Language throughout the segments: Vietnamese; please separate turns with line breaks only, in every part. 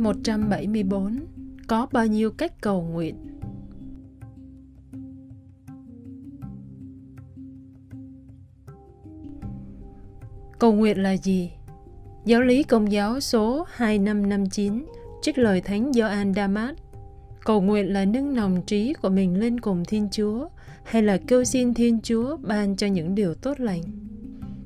174 Có bao nhiêu cách cầu nguyện? Cầu nguyện là gì? Giáo lý Công giáo số 2559 trích lời Thánh Gioan Damas Cầu nguyện là nâng nồng trí của mình lên cùng Thiên Chúa, hay là kêu xin Thiên Chúa ban cho những điều tốt lành?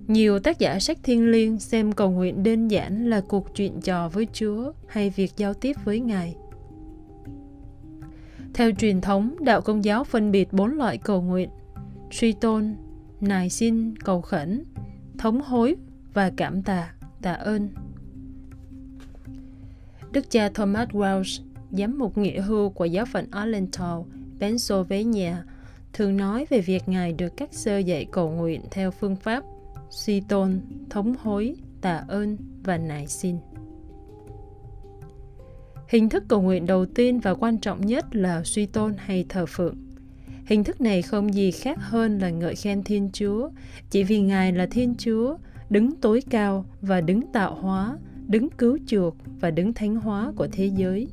Nhiều tác giả sách thiên liêng xem cầu nguyện đơn giản là cuộc chuyện trò với Chúa hay việc giao tiếp với Ngài. Theo truyền thống, đạo công giáo phân biệt bốn loại cầu nguyện, suy tôn, nài xin, cầu khẩn, thống hối và cảm tạ, tạ ơn. Đức cha Thomas Welsh, giám mục nghĩa hưu của giáo phận Arlington, Pennsylvania, thường nói về việc Ngài được các sơ dạy cầu nguyện theo phương pháp suy tôn, thống hối, tạ ơn và nài xin. Hình thức cầu nguyện đầu tiên và quan trọng nhất là suy tôn hay thờ phượng. Hình thức này không gì khác hơn là ngợi khen Thiên Chúa, chỉ vì Ngài là Thiên Chúa, đứng tối cao và đứng tạo hóa, đứng cứu chuộc và đứng thánh hóa của thế giới.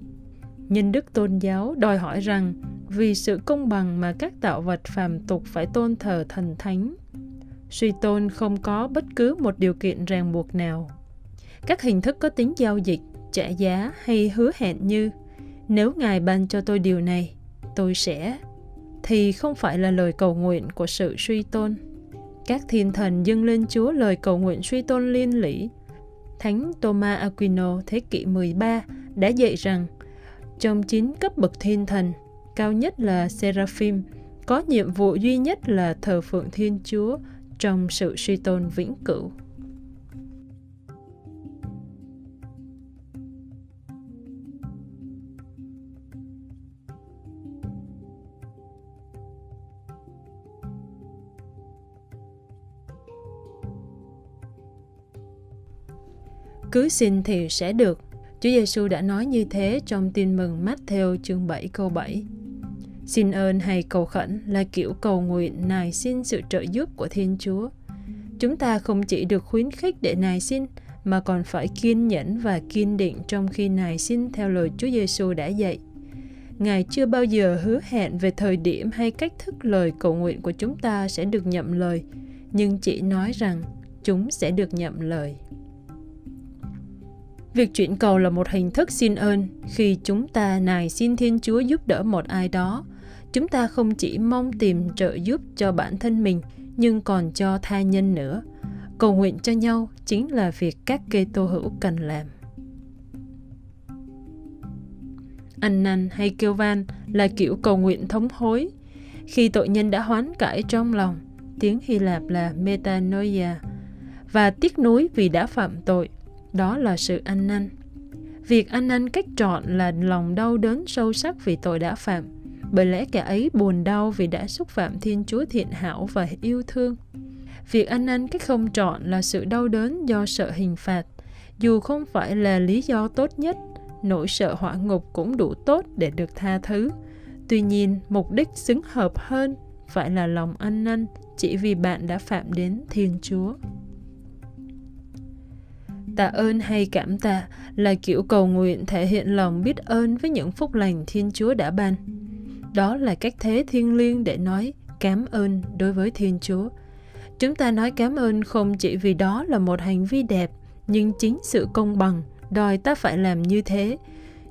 Nhân đức tôn giáo đòi hỏi rằng vì sự công bằng mà các tạo vật phàm tục phải tôn thờ thần thánh suy tôn không có bất cứ một điều kiện ràng buộc nào. Các hình thức có tính giao dịch, trả giá hay hứa hẹn như nếu Ngài ban cho tôi điều này, tôi sẽ thì không phải là lời cầu nguyện của sự suy tôn. Các thiên thần dâng lên Chúa lời cầu nguyện suy tôn liên lỉ. Thánh Thomas Aquino thế kỷ 13 đã dạy rằng trong chín cấp bậc thiên thần, cao nhất là Seraphim, có nhiệm vụ duy nhất là thờ phượng Thiên Chúa trong sự suy tôn vĩnh cửu. Cứ xin thì sẽ được. Chúa Giêsu đã nói như thế trong tin mừng Matthew chương 7 câu 7. Xin ơn hay cầu khẩn là kiểu cầu nguyện nài xin sự trợ giúp của Thiên Chúa. Chúng ta không chỉ được khuyến khích để nài xin mà còn phải kiên nhẫn và kiên định trong khi nài xin theo lời Chúa Giêsu đã dạy. Ngài chưa bao giờ hứa hẹn về thời điểm hay cách thức lời cầu nguyện của chúng ta sẽ được nhậm lời, nhưng chỉ nói rằng chúng sẽ được nhậm lời. Việc chuyển cầu là một hình thức xin ơn khi chúng ta nài xin Thiên Chúa giúp đỡ một ai đó chúng ta không chỉ mong tìm trợ giúp cho bản thân mình, nhưng còn cho tha nhân nữa. Cầu nguyện cho nhau chính là việc các kê tô hữu cần làm. Ăn năn hay kêu van là kiểu cầu nguyện thống hối. Khi tội nhân đã hoán cải trong lòng, tiếng hy lạp là metanoia, và tiếc nuối vì đã phạm tội. Đó là sự ăn năn. Việc ăn năn cách trọn là lòng đau đớn sâu sắc vì tội đã phạm bởi lẽ kẻ ấy buồn đau vì đã xúc phạm Thiên Chúa thiện hảo và yêu thương. Việc ăn năn cách không trọn là sự đau đớn do sợ hình phạt, dù không phải là lý do tốt nhất, nỗi sợ hỏa ngục cũng đủ tốt để được tha thứ. Tuy nhiên, mục đích xứng hợp hơn phải là lòng ăn năn chỉ vì bạn đã phạm đến Thiên Chúa. Tạ ơn hay cảm tạ là kiểu cầu nguyện thể hiện lòng biết ơn với những phúc lành Thiên Chúa đã ban. Đó là cách thế thiêng liêng để nói cảm ơn đối với Thiên Chúa. Chúng ta nói cảm ơn không chỉ vì đó là một hành vi đẹp, nhưng chính sự công bằng đòi ta phải làm như thế.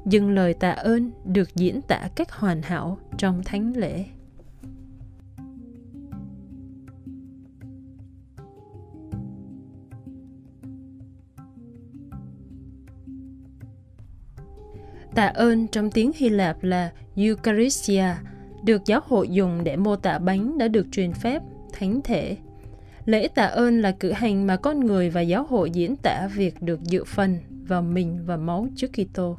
Dừng lời tạ ơn được diễn tả cách hoàn hảo trong thánh lễ. Tạ ơn trong tiếng Hy Lạp là Eucharistia, được giáo hội dùng để mô tả bánh đã được truyền phép, thánh thể. Lễ tạ ơn là cử hành mà con người và giáo hội diễn tả việc được dự phần vào mình và máu trước Kitô.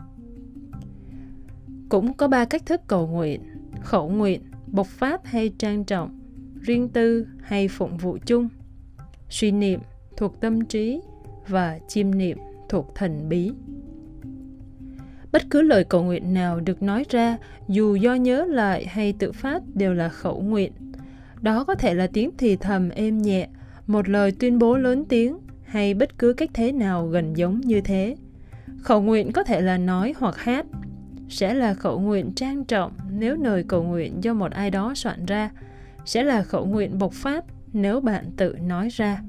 Cũng có ba cách thức cầu nguyện, khẩu nguyện, bộc phát hay trang trọng, riêng tư hay phụng vụ chung, suy niệm thuộc tâm trí và chiêm niệm thuộc thần bí. Bất cứ lời cầu nguyện nào được nói ra, dù do nhớ lại hay tự phát đều là khẩu nguyện. Đó có thể là tiếng thì thầm êm nhẹ, một lời tuyên bố lớn tiếng hay bất cứ cách thế nào gần giống như thế. Khẩu nguyện có thể là nói hoặc hát, sẽ là khẩu nguyện trang trọng nếu lời cầu nguyện do một ai đó soạn ra, sẽ là khẩu nguyện bộc phát nếu bạn tự nói ra.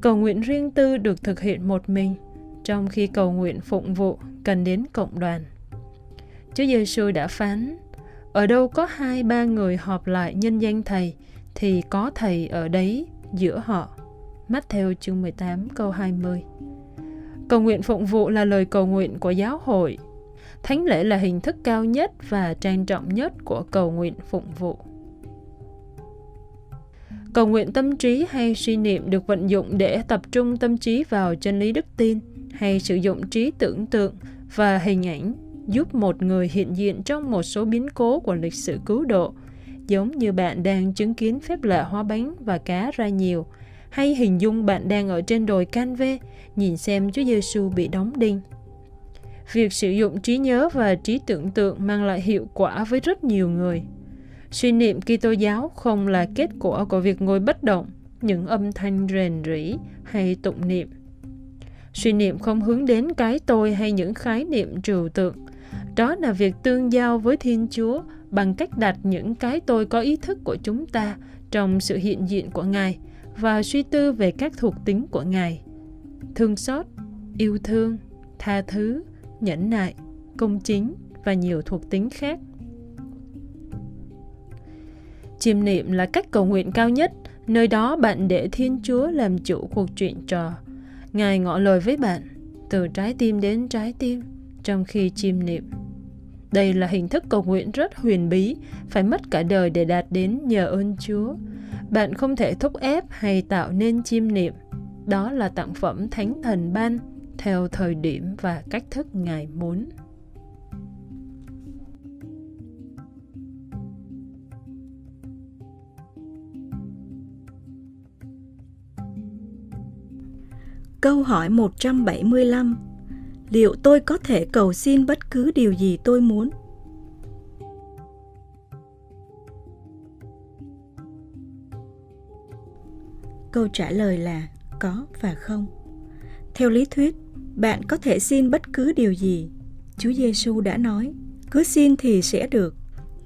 Cầu nguyện riêng tư được thực hiện một mình, trong khi cầu nguyện phụng vụ cần đến cộng đoàn. Chúa Giêsu đã phán, ở đâu có hai ba người họp lại nhân danh Thầy, thì có Thầy ở đấy giữa họ. Matthew chương 18 câu 20 Cầu nguyện phụng vụ là lời cầu nguyện của giáo hội. Thánh lễ là hình thức cao nhất và trang trọng nhất của cầu nguyện phụng vụ. Cầu nguyện tâm trí hay suy niệm được vận dụng để tập trung tâm trí vào chân lý đức tin hay sử dụng trí tưởng tượng và hình ảnh giúp một người hiện diện trong một số biến cố của lịch sử cứu độ, giống như bạn đang chứng kiến phép lạ hoa bánh và cá ra nhiều, hay hình dung bạn đang ở trên đồi Canve, nhìn xem Chúa Giêsu bị đóng đinh. Việc sử dụng trí nhớ và trí tưởng tượng mang lại hiệu quả với rất nhiều người. Suy niệm Kitô giáo không là kết quả của việc ngồi bất động, những âm thanh rền rĩ hay tụng niệm Suy niệm không hướng đến cái tôi hay những khái niệm trừu tượng. Đó là việc tương giao với Thiên Chúa bằng cách đặt những cái tôi có ý thức của chúng ta trong sự hiện diện của Ngài và suy tư về các thuộc tính của Ngài. Thương xót, yêu thương, tha thứ, nhẫn nại, công chính và nhiều thuộc tính khác. Chiêm niệm là cách cầu nguyện cao nhất, nơi đó bạn để Thiên Chúa làm chủ cuộc chuyện trò Ngài ngỏ lời với bạn từ trái tim đến trái tim trong khi chiêm niệm. Đây là hình thức cầu nguyện rất huyền bí, phải mất cả đời để đạt đến nhờ ơn Chúa. Bạn không thể thúc ép hay tạo nên chiêm niệm. Đó là tặng phẩm Thánh Thần ban theo thời điểm và cách thức Ngài muốn.
Câu hỏi 175 Liệu tôi có thể cầu xin bất cứ điều gì tôi muốn? Câu trả lời là có và không. Theo lý thuyết, bạn có thể xin bất cứ điều gì. Chúa Giêsu đã nói, cứ xin thì sẽ được.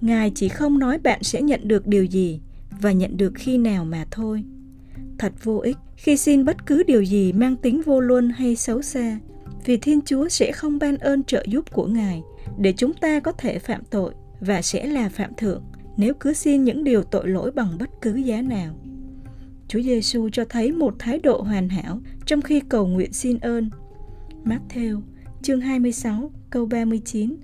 Ngài chỉ không nói bạn sẽ nhận được điều gì và nhận được khi nào mà thôi thật vô ích khi xin bất cứ điều gì mang tính vô luân hay xấu xa vì thiên chúa sẽ không ban ơn trợ giúp của ngài để chúng ta có thể phạm tội và sẽ là phạm thượng nếu cứ xin những điều tội lỗi bằng bất cứ giá nào Chúa Giêsu cho thấy một thái độ hoàn hảo trong khi cầu nguyện xin ơn. Matthew chương 26 câu 39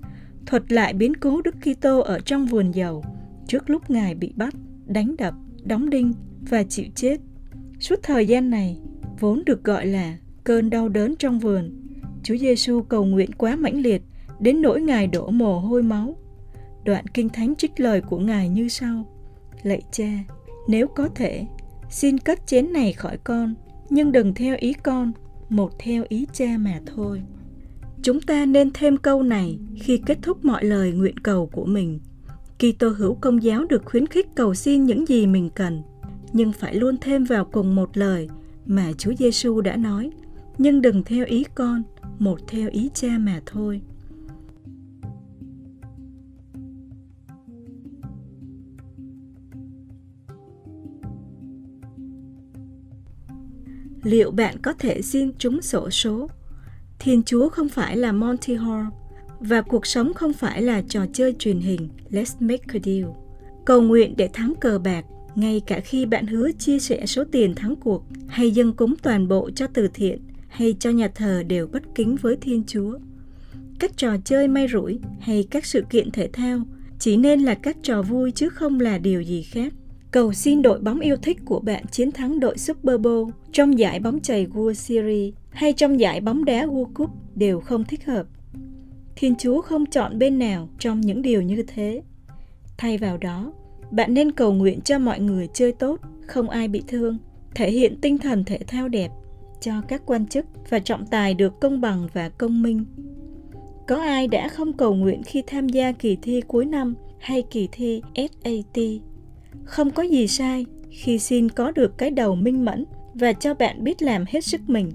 thuật lại biến cố Đức Kitô ở trong vườn dầu trước lúc Ngài bị bắt, đánh đập, đóng đinh và chịu chết. Suốt thời gian này, vốn được gọi là cơn đau đớn trong vườn, Chúa Giêsu cầu nguyện quá mãnh liệt đến nỗi Ngài đổ mồ hôi máu. Đoạn kinh thánh trích lời của Ngài như sau: Lạy Cha, nếu có thể, xin cất chén này khỏi con, nhưng đừng theo ý con, một theo ý cha mà thôi. Chúng ta nên thêm câu này khi kết thúc mọi lời nguyện cầu của mình. Kitô hữu công giáo được khuyến khích cầu xin những gì mình cần nhưng phải luôn thêm vào cùng một lời mà Chúa Giêsu đã nói, nhưng đừng theo ý con, một theo ý cha mà thôi. Liệu bạn có thể xin trúng sổ số? Thiên Chúa không phải là Monty Hall và cuộc sống không phải là trò chơi truyền hình Let's Make a Deal. Cầu nguyện để thắng cờ bạc ngay cả khi bạn hứa chia sẻ số tiền thắng cuộc hay dâng cúng toàn bộ cho từ thiện hay cho nhà thờ đều bất kính với Thiên Chúa. Các trò chơi may rủi hay các sự kiện thể thao chỉ nên là các trò vui chứ không là điều gì khác. Cầu xin đội bóng yêu thích của bạn chiến thắng đội Super Bowl trong giải bóng chày World Series hay trong giải bóng đá World Cup đều không thích hợp. Thiên Chúa không chọn bên nào trong những điều như thế. Thay vào đó, bạn nên cầu nguyện cho mọi người chơi tốt, không ai bị thương, thể hiện tinh thần thể thao đẹp, cho các quan chức và trọng tài được công bằng và công minh. Có ai đã không cầu nguyện khi tham gia kỳ thi cuối năm hay kỳ thi SAT? Không có gì sai khi xin có được cái đầu minh mẫn và cho bạn biết làm hết sức mình.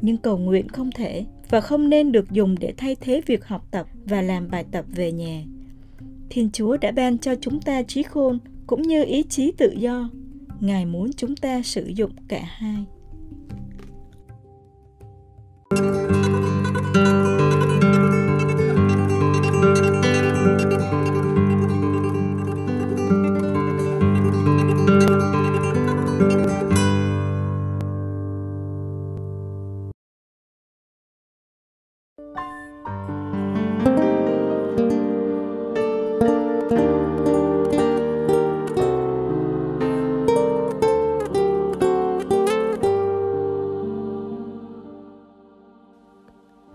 Nhưng cầu nguyện không thể và không nên được dùng để thay thế việc học tập và làm bài tập về nhà. Thiên Chúa đã ban cho chúng ta trí khôn cũng như ý chí tự do. Ngài muốn chúng ta sử dụng cả hai.